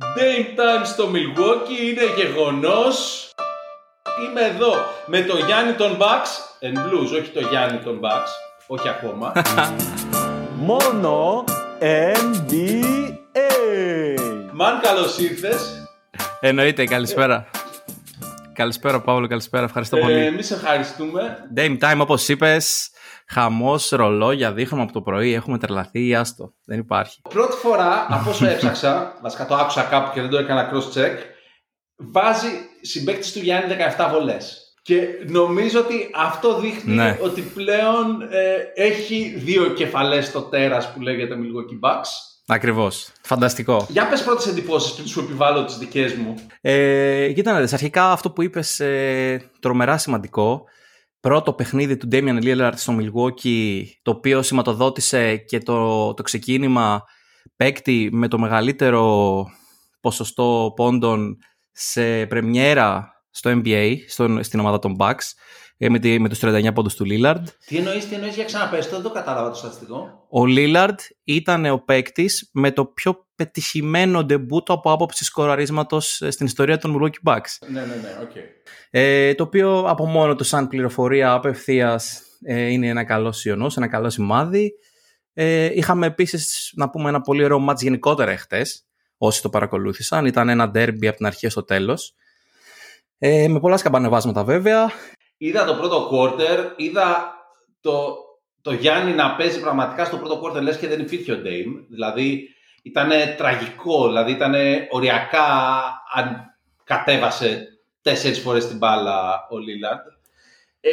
Dame Time στο Milwaukee είναι γεγονός. Είμαι εδώ με το Γιάννη τον Bucks and Blues, όχι το Γιάννη τον Bucks, όχι ακόμα. Μόνο NBA. Μαν καλώς ήρθες. Εννοείται, καλησπέρα. Καλησπέρα, Παύλο, καλησπέρα. Ευχαριστώ πολύ. Ε, εμείς ευχαριστούμε. Dame time, όπως είπες, χαμός, ρολόγια, δείχνουμε από το πρωί. Έχουμε τρελαθεί, άστο. Δεν υπάρχει. Πρώτη φορά, από όσο έψαξα, βασικά το άκουσα κάπου και δεν το έκανα cross-check, βάζει συμπέκτη του Γιάννη 17 βολές. Και νομίζω ότι αυτό δείχνει Ναι. ότι πλέον ε, έχει δύο κεφαλές στο τέρας που λέγεται Milwaukee Bucks. Ακριβώς. Φανταστικό. Για πες πρώτες εντυπώσεις πριν σου επιβάλλω τις δικές μου. Ε, κοίτα να δεις, αρχικά αυτό που είπες ε, τρομερά σημαντικό. Πρώτο παιχνίδι του Damian Lillard στο Milwaukee, το οποίο σηματοδότησε και το, το ξεκίνημα παίκτη με το μεγαλύτερο ποσοστό πόντων σε πρεμιέρα στο NBA, στο, στην ομάδα των Bucks, ε, με, τη, με τους 39 πόντους του Lillard. Τι εννοείς, τι εννοείς για ξαναπες το, δεν το κατάλαβα το στατιστικό. Ο Λίλαρντ ήταν ο παίκτης με το πιο πετυχημένο ντεμπούτο από άποψη σκοραρίσματος στην ιστορία των Milwaukee Bucks. Ναι, ναι, ναι, οκ. Ε, το οποίο από μόνο του σαν πληροφορία απευθείας ε, είναι ένα καλό οιωνός, ένα καλό σημάδι. Ε, είχαμε επίσης να πούμε ένα πολύ ωραίο μάτς γενικότερα εχθές, όσοι το παρακολούθησαν. Ήταν ένα derby από την αρχή στο τέλος. Ε, με πολλά σκαμπανεβάσματα βέβαια. Είδα το πρώτο quarter, είδα το, το Γιάννη να παίζει πραγματικά στο πρώτο quarter λες και δεν υπήρχε ο Dame. Δηλαδή ήταν τραγικό, δηλαδή ήταν οριακά αν κατέβασε τέσσερις φορές την μπάλα ο Λίλαρντ. Ε,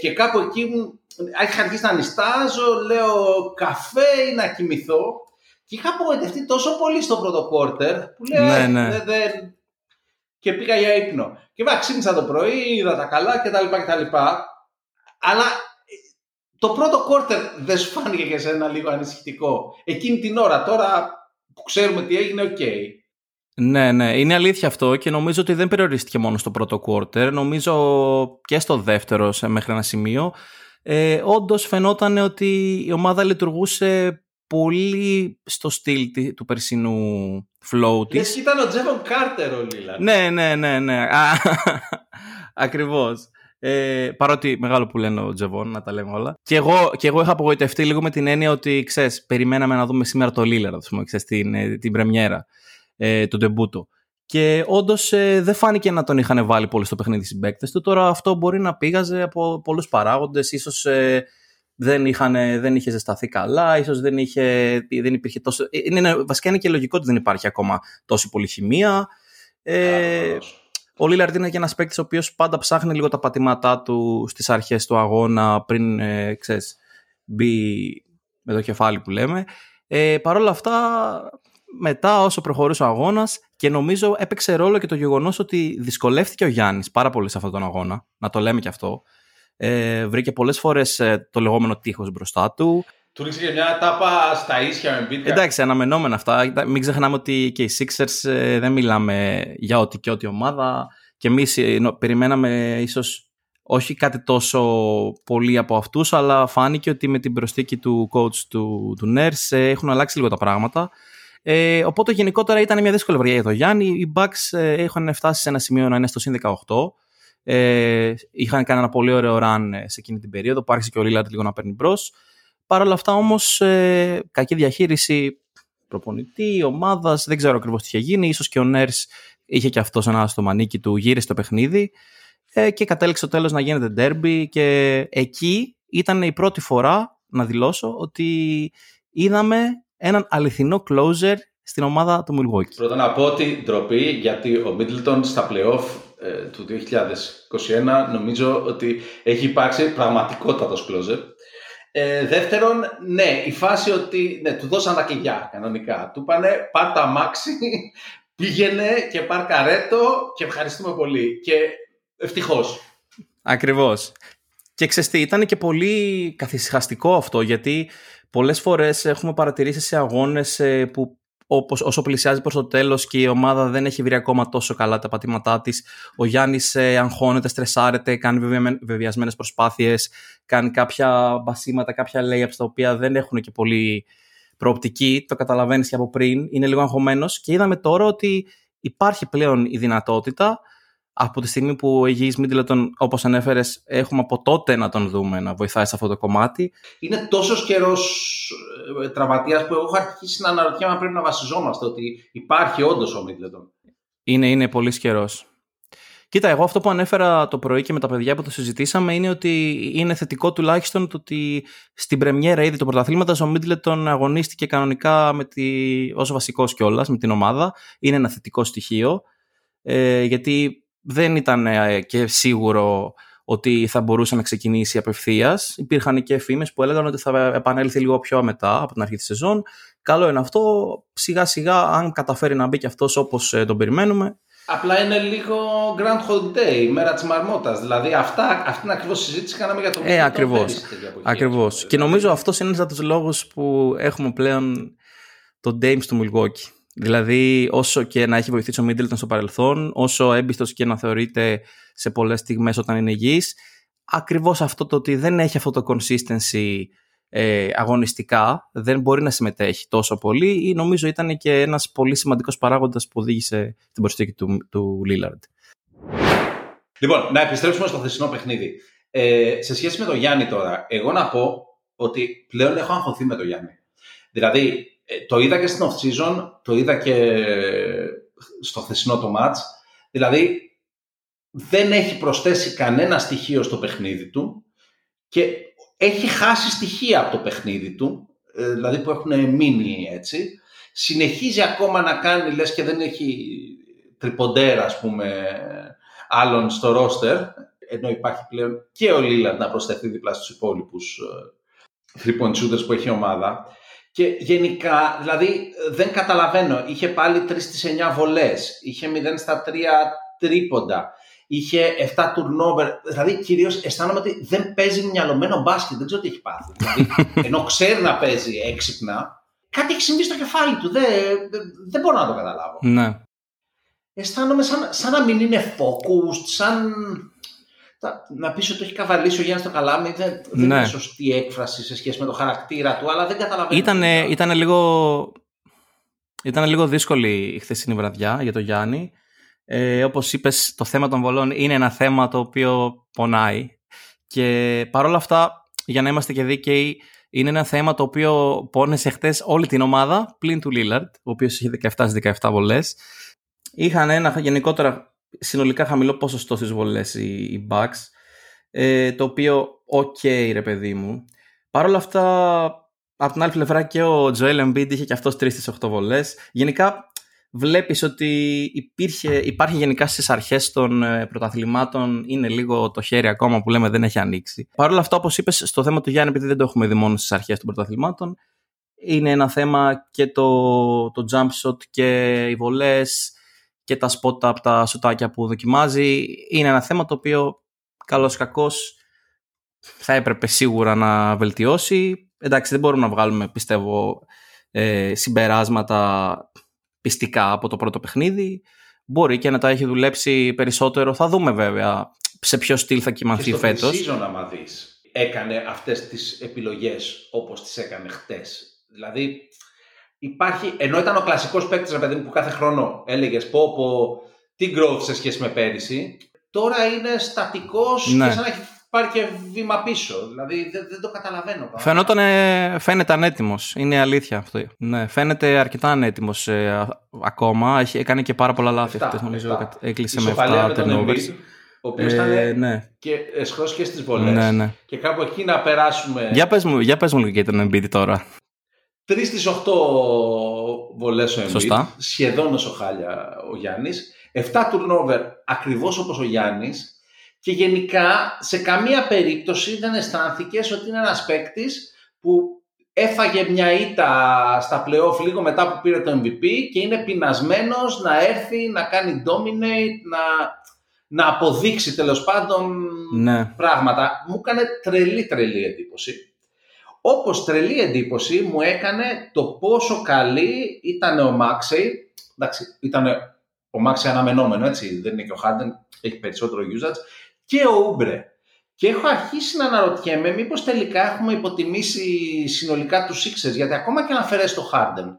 και κάπου εκεί μου είχα αρχίσει να νυστάζω, λέω καφέ ή να κοιμηθώ. Και είχα απογοητευτεί τόσο πολύ στο πρώτο quarter που λέω Ναι, «Ε, ναι. δεν- δεν, και πήγα για ύπνο. Και βέβαια ξύπνησα το πρωί, είδα τα καλά κτλ. κτλ. Αλλά ε, το πρώτο quarter δεν σου φάνηκε και σε σένα λίγο ανησυχητικό. Εκείνη την ώρα, τώρα που ξέρουμε τι έγινε, οκ. Ναι, ναι, είναι αλήθεια αυτό και νομίζω ότι δεν περιορίστηκε μόνο στο πρώτο quarter. Νομίζω και στο δεύτερο σε μέχρι ένα σημείο. Ε, Όντως φαινόταν ότι η ομάδα λειτουργούσε πολύ στο στυλ τη- του περσινού flow Λες της. και ήταν ο Τζέβον Κάρτερ ο Λίλαρντ. Ναι, ναι, ναι, ναι. Α, Ακριβώς. Ε, παρότι μεγάλο που λένε ο Τζεβόν, να τα λέμε όλα. Και εγώ, και εγώ είχα απογοητευτεί λίγο με την έννοια ότι, ξέρεις, περιμέναμε να δούμε σήμερα το Lillard, ας πούμε, ξέρεις, την, ε, την πρεμιέρα, ε, τον τεμπούτο. Και όντως ε, δεν φάνηκε να τον είχαν βάλει πολύ στο παιχνίδι οι συμπαίκτες του. Τώρα αυτό μπορεί να πήγαζε από πολλούς παράγοντες. σω ε, δεν, είχαν, δεν είχε ζεσταθεί καλά, ίσως δεν, είχε, δεν υπήρχε τόσο. ε, Είναι, είναι- βασικά είναι και λογικό ότι δεν υπάρχει ακόμα τόση πολύ χημεία. Ε, ο Λίλαρντ είναι και ένας παίκτης ο οποίος πάντα ψάχνει λίγο τα πατήματά του στις αρχές του αγώνα πριν ε, ξέρεις, μπει με το κεφάλι που λέμε. Ε, Παρ' όλα αυτά, μετά όσο προχωρούσε ο αγώνας και νομίζω έπαιξε ρόλο και το γεγονός ότι δυσκολεύτηκε ο Γιάννης πάρα πολύ σε αυτόν τον αγώνα. Να το λέμε και αυτό. Ε, βρήκε πολλές φορές το λεγόμενο τείχος μπροστά του. Του ρίξε και μια τάπα στα ίσια με μπίτκα. Εντάξει, αναμενόμενα αυτά. Μην ξεχνάμε ότι και οι Sixers ε, δεν μιλάμε για ό,τι και ό,τι ομάδα. Και εμείς περιμέναμε ίσως όχι κάτι τόσο πολύ από αυτούς, αλλά φάνηκε ότι με την προσθήκη του coach του, του Nurse ε, έχουν αλλάξει λίγο τα πράγματα. Ε, οπότε γενικότερα ήταν μια δύσκολη βραδιά για τον Γιάννη. Οι Bucks ε, είχαν φτάσει σε ένα σημείο να είναι στο συν 18. Ε, είχαν κάνει ένα πολύ ωραίο run ε, σε εκείνη την περίοδο που άρχισε και ο Lillard λίγο να παίρνει μπρος. Παρ' όλα αυτά όμως ε, κακή διαχείριση προπονητή, ομάδας, δεν ξέρω ακριβώς τι είχε γίνει. Ίσως και ο Νέρς είχε και αυτό ένα στο μανίκι του, γύρισε το παιχνίδι ε, και κατέληξε στο τέλος να γίνεται derby. Και εκεί ήταν η πρώτη φορά να δηλώσω ότι είδαμε έναν αληθινό closer στην ομάδα του Milwaukee. Πρώτα να πω ότι ντροπή γιατί ο Middleton στα playoff ε, του 2021 νομίζω ότι έχει υπάρξει πραγματικότατος closer. Ε, δεύτερον, ναι, η φάση ότι ναι, του δώσαν τα κλειδιά κανονικά. Του είπανε πάρ τα αμάξι, πήγαινε και πάρ καρέτο και ευχαριστούμε πολύ. Και ευτυχώς. Ακριβώς. Και ξέρεις τι, ήταν και πολύ καθησυχαστικό αυτό γιατί πολλές φορές έχουμε παρατηρήσει σε αγώνες ε, που όπως, όσο πλησιάζει προς το τέλος και η ομάδα δεν έχει βρει ακόμα τόσο καλά τα πατήματά της, ο Γιάννης ε, αγχώνεται, στρεσάρεται, κάνει βεβαιαμε- βεβαιασμένες προσπάθειες, κάνει κάποια μπασίματα, κάποια layups τα οποία δεν έχουν και πολύ, προοπτική, το καταλαβαίνεις και από πριν, είναι λίγο αγχωμένος. Και είδαμε τώρα ότι υπάρχει πλέον η δυνατότητα από τη στιγμή που ο Υγιής Μίτλετον, όπως ανέφερες, έχουμε από τότε να τον δούμε να βοηθάει σε αυτό το κομμάτι. Είναι τόσος καιρός ε, τραυματίας που εγώ έχω αρχίσει να αναρωτιέμαι αν πρέπει να βασιζόμαστε ότι υπάρχει όντως ο Μίτλετον. Είναι, είναι πολύ καιρός. Κοίτα, εγώ αυτό που ανέφερα το πρωί και με τα παιδιά που το συζητήσαμε είναι ότι είναι θετικό τουλάχιστον το ότι στην πρεμιέρα ήδη του πρωταθλήματος ο Μίτλετον αγωνίστηκε κανονικά με τη, ως βασικός κιόλας με την ομάδα. Είναι ένα θετικό στοιχείο. Ε, γιατί δεν ήταν ε, και σίγουρο ότι θα μπορούσε να ξεκινήσει απευθείας. Υπήρχαν και φήμες που έλεγαν ότι θα επανέλθει λίγο πιο μετά από την αρχή της σεζόν. Καλό είναι αυτό. Σιγά σιγά, αν καταφέρει να μπει και αυτός όπως ε, τον περιμένουμε. Απλά είναι λίγο Grand Holiday, η μέρα της Μαρμότας. Δηλαδή, αυτά, αυτή είναι ακριβώς συζήτηση κάναμε για το Ε, ακριβώς. Ακριβώς. Και νομίζω αυτός είναι ένας από τους λόγους που έχουμε πλέον τον James του Milwaukee. Δηλαδή, όσο και να έχει βοηθήσει ο Μίντλτον στο παρελθόν, όσο έμπιστος και να θεωρείται σε πολλές στιγμές όταν είναι υγιής, ακριβώς αυτό το ότι δεν έχει αυτό το consistency ε, αγωνιστικά, δεν μπορεί να συμμετέχει τόσο πολύ, ή νομίζω ήταν και ένας πολύ σημαντικός παράγοντας που οδήγησε την προσθήκη του, του Lillard. Λοιπόν, να επιστρέψουμε στο χθεσινό παιχνίδι. Ε, σε σχέση με τον Γιάννη τώρα, εγώ να πω ότι πλέον έχω αγχωθεί με τον Γιάννη. Δηλαδή, ε, το είδα και στην off-season, το είδα και στο χθεσινό το match. Δηλαδή, δεν έχει προσθέσει κανένα στοιχείο στο παιχνίδι του και έχει χάσει στοιχεία από το παιχνίδι του, ε, δηλαδή που έχουν μείνει έτσι. Συνεχίζει ακόμα να κάνει, λες και δεν έχει τριποντέρα, ας πούμε, άλλων στο ρόστερ, ενώ υπάρχει πλέον και ο Λίλαντ να προσθεθεί δίπλα στους υπόλοιπους ε, three point shooters που έχει η ομάδα. Και γενικά, δηλαδή δεν καταλαβαίνω, είχε πάλι 3 στις 9 βολές, είχε 0 στα 3 τρίποντα, είχε 7 turnover, δηλαδή κυρίως αισθάνομαι ότι δεν παίζει μυαλωμένο μπάσκετ, δεν ξέρω τι έχει πάθει. Δηλαδή, ενώ ξέρει να παίζει έξυπνα, κάτι έχει συμβεί στο κεφάλι του, δεν, δεν μπορώ να το καταλάβω. Ναι. Αισθάνομαι σαν, σαν να μην είναι focused, σαν να πεις ότι έχει καβαλήσει ο Γιάννης το καλάμι δεν, δεν ναι. είναι σωστή έκφραση σε σχέση με το χαρακτήρα του, αλλά δεν καταλαβαίνω. Ήτανε, ήτανε λίγο, ήταν λίγο δύσκολη η χθεσινή βραδιά για τον Γιάννη. Ε, όπως είπες, το θέμα των βολών είναι ένα θέμα το οποίο πονάει. Και παρόλα αυτά, για να είμαστε και δίκαιοι, είναι ένα θέμα το οποίο πόνεσε χτες όλη την ομάδα, πλην του Λίλαρντ, ο οποίος είχε 17-17 βολές. Είχαν ένα γενικότερα συνολικά χαμηλό ποσοστό στις βολές οι, οι Bucks, ε, το οποίο OK okay, ρε παιδί μου. Παρ' όλα αυτά, από την άλλη πλευρά και ο Joel Embiid είχε και αυτός 3 στις 8 βολές. Γενικά βλέπεις ότι υπήρχε, υπάρχει γενικά στις αρχές των ε, πρωταθλημάτων είναι λίγο το χέρι ακόμα που λέμε δεν έχει ανοίξει. Παρ' όλα αυτά όπως είπες στο θέμα του Γιάννη επειδή δεν το έχουμε δει μόνο στις αρχές των πρωταθλημάτων είναι ένα θέμα και το, το jump shot και οι βολές και τα σπότα από τα σωτάκια που δοκιμάζει. Είναι ένα θέμα το οποίο καλώς κακός θα έπρεπε σίγουρα να βελτιώσει. Εντάξει, δεν μπορούμε να βγάλουμε, πιστεύω, ε, συμπεράσματα πιστικά από το πρώτο παιχνίδι. Μπορεί και να τα έχει δουλέψει περισσότερο. Θα δούμε βέβαια σε ποιο στυλ θα κοιμανθεί φέτος. Και στο άμα δεις, έκανε αυτές τις επιλογές όπως τις έκανε χτες. Δηλαδή, υπάρχει, ενώ ήταν ο κλασικός παίκτης, παιδί που κάθε χρόνο έλεγες πω, πω τι growth σε σχέση με πέρυσι, τώρα είναι στατικός ναι. και σαν να έχει πάρει και βήμα πίσω. Δηλαδή δεν, δεν το καταλαβαίνω. Φαινόταν, φαίνεται ανέτοιμος. Είναι αλήθεια αυτό. Ναι, φαίνεται αρκετά ανέτοιμος ε, ακόμα. Έχει, έκανε και πάρα πολλά λάθη αυτέ. Νομίζω έκλεισε με 7 turnovers. Ο οποίος ε, ήταν ναι. και εσχρός και στις βολές. Ναι, ναι. Και κάπου εκεί να περάσουμε. Για πες μου, για πες μου λίγο και τον Embiid τώρα. 3 στις 8 βολές ο Embiid, σχεδόν όσο χάλια ο Γιάννης. 7 turnover ακριβώς όπως ο Γιάννης. Και γενικά σε καμία περίπτωση δεν αισθάνθηκες ότι είναι ένας παίκτης που έφαγε μια ήττα στα playoff λίγο μετά που πήρε το MVP και είναι πεινασμένος να έρθει να κάνει dominate, να, να αποδείξει τέλος πάντων ναι. πράγματα. Μου έκανε τρελή τρελή εντύπωση. Όπως τρελή εντύπωση μου έκανε το πόσο καλή ήταν ο Μάξεϊ. Εντάξει, ήταν ο Μάξεϊ αναμενόμενο, έτσι. Δεν είναι και ο Χάρντεν, έχει περισσότερο usage. Και ο Ούμπρε. Και έχω αρχίσει να αναρωτιέμαι μήπως τελικά έχουμε υποτιμήσει συνολικά τους Sixers, γιατί ακόμα και να αφαιρέσεις το Harden.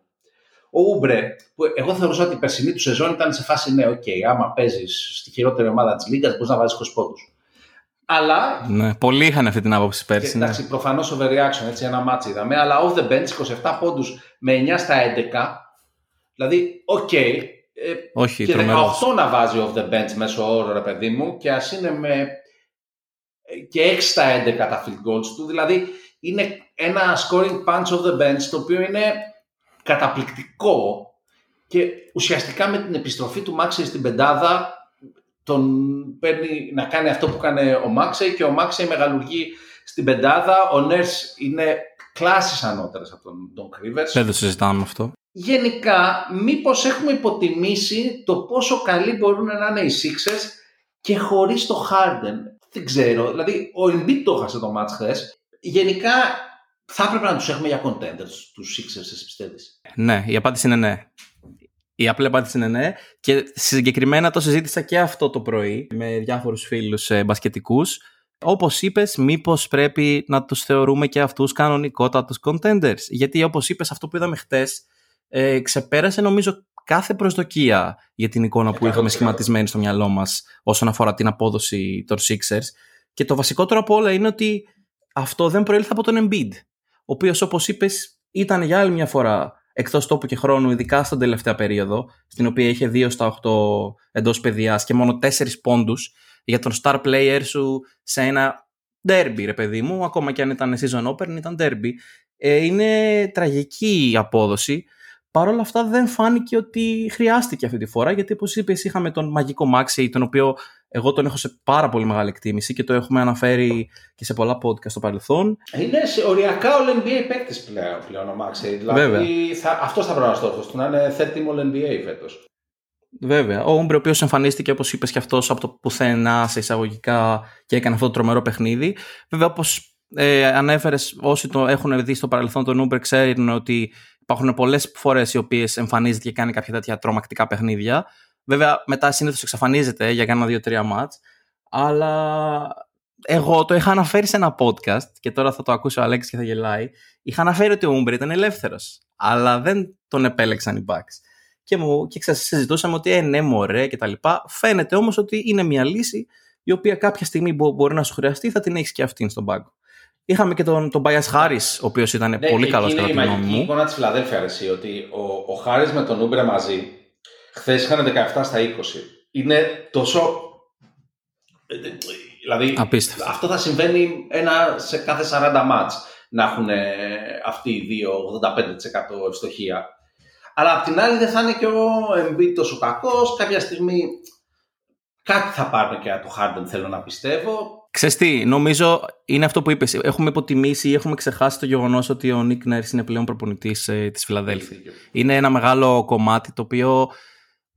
Ο Ούμπρε, που εγώ θεωρούσα ότι η περσινή του σεζόν ήταν σε φάση ναι, OK, okay, άμα παίζεις στη χειρότερη ομάδα της λίγκας, μπορείς να βάζεις 20 πόντους. Αλλά. Ναι, πολλοί είχαν αυτή την άποψη πέρσι. Ναι. Εντάξει, προφανώς overreaction, έτσι ένα ματς είδαμε. Αλλά off the bench 27 πόντους με 9 στα 11. Δηλαδή, OK. Okay, ε, Όχι, και τρομερός. 18 να βάζει off the bench μέσο όρο, ρε παιδί μου, και ας είναι με. και 6 στα 11 τα field goals του. Δηλαδή, είναι ένα scoring punch off the bench το οποίο είναι καταπληκτικό και ουσιαστικά με την επιστροφή του Μάξεϊ στην πεντάδα τον παίρνει να κάνει αυτό που έκανε ο Μάξεϊ και ο Μάξεϊ μεγαλουργεί στην πεντάδα. Ο Νέρς είναι κλάσεις ανώτερες από τον, τον Κρύβερς. Δεν το συζητάμε αυτό. Γενικά, μήπως έχουμε υποτιμήσει το πόσο καλοί μπορούν να είναι οι Sixers και χωρίς το Harden. Δεν ξέρω. Δηλαδή, ο Embiid το έχασε το match χθες. Γενικά, θα έπρεπε να τους έχουμε για contenders, τους Sixers, εσύ πιστεύεις; Ναι, η απάντηση είναι ναι. Η απλή απάντηση είναι ναι. Και συγκεκριμένα το συζήτησα και αυτό το πρωί με διάφορους φίλους ε, μπασκετικούς. Όπως είπες, μήπως πρέπει να τους θεωρούμε και αυτούς κανονικότατους contenders; Γιατί όπως είπες, αυτό που είδαμε χτες ε, ξεπέρασε νομίζω κάθε προσδοκία για την εικόνα που είχαμε σχηματισμένη στο μυαλό μας όσον αφορά την απόδοση των Sixers. Και το βασικότερο από όλα είναι ότι αυτό δεν προήλθε από τον Embiid, ο οποίος όπως είπες ήταν για άλλη μια φορά εκτός τόπου και χρόνου, ειδικά στην τελευταία περίοδο, στην οποία είχε 2 στα 8 εντός παιδιάς και μόνο 4 πόντους για τον star player σου σε ένα derby, ρε παιδί μου, ακόμα και αν ήταν season open, ήταν derby. Ε, είναι τραγική η απόδοση. Παρ' όλα αυτά δεν φάνηκε ότι χρειάστηκε αυτή τη φορά, γιατί όπως είπες είχαμε τον μαγικό Μάξι, τον οποίο εγώ τον έχω σε πάρα πολύ μεγάλη εκτίμηση και το έχουμε αναφέρει και σε πολλά podcast στο παρελθόν. Είναι σε οριακά All NBA παίκτης πλέον, πλέον ο Μάξι. Δηλαδή θα, αυτός θα πρέπει να στόχος του, να είναι third All NBA φέτος. Βέβαια. Ο Ούμπρε, ο οποίος εμφανίστηκε, όπως είπες και αυτός, από το πουθενά σε εισαγωγικά και έκανε αυτό το τρομερό παιχνίδι. Βέβαια, όπως ε, ανέφερες, όσοι το έχουν δει στο παρελθόν τον Ούμπρε ξέρουν ότι υπάρχουν πολλές φορές οι οποίες εμφανίζεται και κάνει κάποια τέτοια τρομακτικά παιχνίδια. Βέβαια, μετά συνήθως εξαφανίζεται για κάνα δύο-τρία μάτς. Αλλά εγώ το είχα αναφέρει σε ένα podcast και τώρα θα το ακούσει ο Αλέξης και θα γελάει. Είχα αναφέρει ότι ο Ούμπρε ήταν ελεύθερος. Αλλά δεν τον επέλεξαν οι Bucks. Και, μου, και συζητούσαμε ότι ε, ναι, μωρέ και τα λοιπά. Φαίνεται όμως ότι είναι μια λύση η οποία κάποια στιγμή μπορεί να σου χρειαστεί, θα την έχεις και αυτήν στον πάγκο. Είχαμε και τον, τον Bias Harris, ο οποίος ήταν ναι, πολύ καλός κατά τη γνώμη μου. Είναι η εικόνα της Φιλαδέλφια, αρέσει, ότι ο, ο Harris με τον Ούμπρε μαζί χθες είχαν 17 στα 20. Είναι τόσο. Δηλαδή, Απίστευτο. αυτό θα συμβαίνει ένα σε κάθε 40 μάτς να έχουν αυτοί οι δύο 85% ευστοχία. Αλλά απ' την άλλη δεν θα είναι και ο Embiid τόσο κακός. Κάποια στιγμή κάτι θα πάρουν και από το Harden θέλω να πιστεύω. Ξέρεις τι, νομίζω είναι αυτό που είπες. Έχουμε υποτιμήσει ή έχουμε ξεχάσει το γεγονός ότι ο Nick Nurse είναι πλέον προπονητής ε, της Φιλαδέλφια. Είναι ένα μεγάλο κομμάτι το οποίο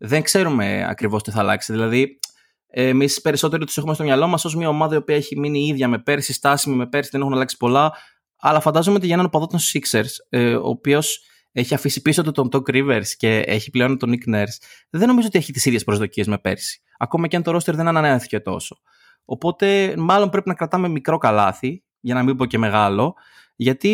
δεν ξέρουμε ακριβώς τι θα αλλάξει. Δηλαδή, εμείς περισσότεροι τους έχουμε στο μυαλό μας ως μια ομάδα η οποία έχει μείνει ίδια με πέρσι, στάσιμη με πέρσι, δεν έχουν αλλάξει πολλά. Αλλά φαντάζομαι ότι για έναν οπαδό των Sixers, ε, ο οποίος έχει αφήσει πίσω του τον Doc Rivers και έχει πλέον τον Nick Nurse, δεν νομίζω ότι έχει τις ίδιες προσδοκίες με πέρσι. Ακόμα και αν το roster δεν ανανεώθηκε τόσο. Οπότε, μάλλον πρέπει να κρατάμε μικρό καλάθι, για να μην πω και μεγάλο, γιατί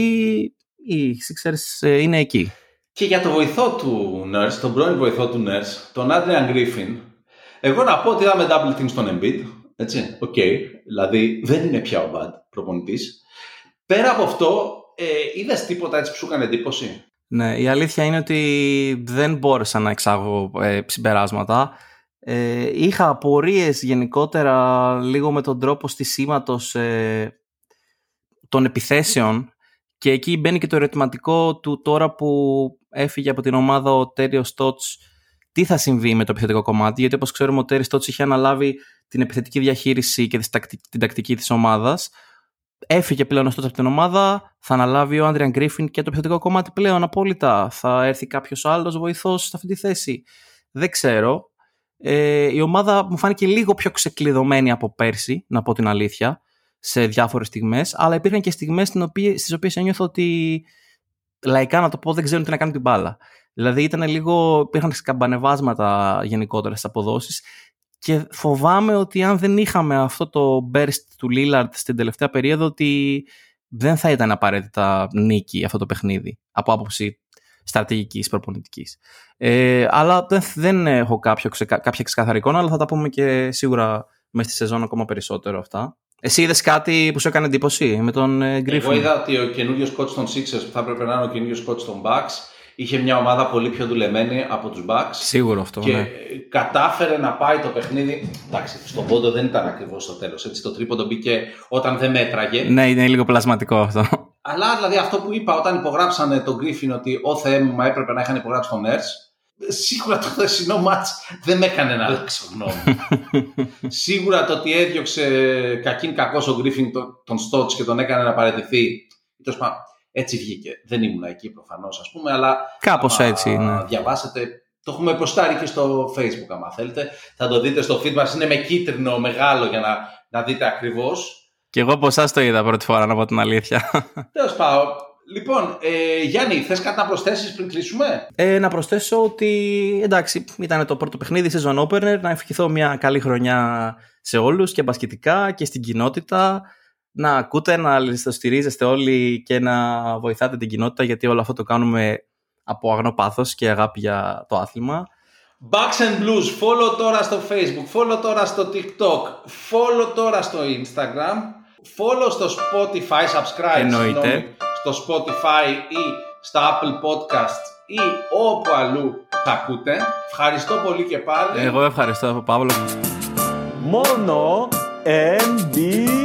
οι Sixers ε, είναι εκεί. Και για το βοηθό του Nurse, τον πρώην βοηθό του Nurse, τον Adrian Griffin, εγώ να πω ότι είδαμε double team στον Embiid. Έτσι, OK. Okay. Δηλαδή δεν είναι πια ο Bud προπονητής. Πέρα από αυτό, ε, είδες τίποτα έτσι που σου έκανε εντύπωση; Ναι, η αλήθεια είναι ότι δεν μπόρεσα να εξάγω ε, συμπεράσματα. Ε, είχα απορίες γενικότερα λίγο με τον τρόπο στησίματος ε, των επιθέσεων και εκεί μπαίνει και το ερωτηματικό του τώρα που έφυγε από την ομάδα ο Τέρι Στοτς τι θα συμβεί με το επιθετικό κομμάτι γιατί όπως ξέρουμε ο Τέριος Στότς είχε αναλάβει την επιθετική διαχείριση και την τακτική της ομάδας Έφυγε πλέον ο από την ομάδα, θα αναλάβει ο Άντριαν Γκρίφιν και το επιθετικό κομμάτι πλέον απόλυτα. Θα έρθει κάποιος άλλος βοηθός σε αυτή τη θέση. Δεν ξέρω. Ε, η ομάδα μου φάνηκε λίγο πιο ξεκλειδωμένη από πέρσι, να πω την αλήθεια, σε διάφορες στιγμές. Αλλά υπήρχαν και στιγμές στις οποίες ένιωθα ότι λαϊκά να το πω δεν ξέρουν τι να κάνουν την μπάλα. Δηλαδή ήταν λίγο, υπήρχαν σκαμπανεβάσματα γενικότερα στις αποδόσεις και φοβάμαι ότι αν δεν είχαμε αυτό το burst του Lillard στην τελευταία περίοδο ότι δεν θα ήταν απαραίτητα νίκη αυτό το παιχνίδι από άποψη στρατηγικής προπονητικής. Ε, αλλά δεν, δεν έχω κάποιο, κάποια ξεκάθαρη εικόνα, αλλά θα τα πούμε και σίγουρα μέσα στη σεζόν ακόμα περισσότερο αυτά. Εσύ είδες κάτι που σου έκανε εντύπωση με τον ε, Griffin. Εγώ είδα ότι ο καινούριος coach των Sixers που θα έπρεπε να είναι ο καινούριος coach των Bucks είχε μια ομάδα πολύ πιο δουλεμένη από τους Bucks. Σίγουρο αυτό. Και ναι. κατάφερε να πάει το παιχνίδι. Εντάξει, στον πόντο δεν ήταν ακριβώς στο τέλος. Το τρίποντο μπήκε όταν δεν μέτραγε. Ναι, είναι λίγο πλασματικό αυτό. Αλλά δηλαδή αυτό που είπα όταν υπογράψανε τον Griffin ότι ο Θεέ μου έπρεπε να είχαν υπογράψει τον Nurse, σίγουρα το χθεσινό μάτς δεν με έκανε να αλλάξω γνώμη. σίγουρα το ότι έδιωξε κακήν κακός ο Γκρίφιν τον Στότς και τον έκανε να παραιτηθεί. Έτσι βγήκε. Δεν ήμουν εκεί προφανώς ας πούμε, αλλά κάπως έτσι. Ναι. Διαβάσετε. Το έχουμε προστάρει και στο facebook άμα θέλετε. Θα το δείτε στο feed μας. Είναι με κίτρινο μεγάλο για να, να δείτε ακριβώς. Και εγώ από εσάς το είδα πρώτη φορά, να πω την αλήθεια. Τέλος πάντων. Λοιπόν, ε, Γιάννη, θες κάτι να προσθέσει πριν κλείσουμε; Ε, να προσθέσω ότι εντάξει, ήταν το πρώτο παιχνίδι season opener. Να ευχηθώ μια καλή χρονιά σε όλους και μπασκετικά και στην κοινότητα. Να ακούτε, να στηρίζεστε όλοι και να βοηθάτε την κοινότητα γιατί όλο αυτό το κάνουμε από αγνό πάθος και αγάπη για το άθλημα. Bucks and Blues, follow τώρα στο Facebook, follow τώρα στο TikTok, follow τώρα στο Instagram follow στο Spotify, subscribe Εννοείται. Στο Spotify ή στα Apple Podcast ή όπου αλλού θα ακούτε. Ευχαριστώ πολύ και πάλι. Εγώ ευχαριστώ, Παύλο. Μόνο NBA.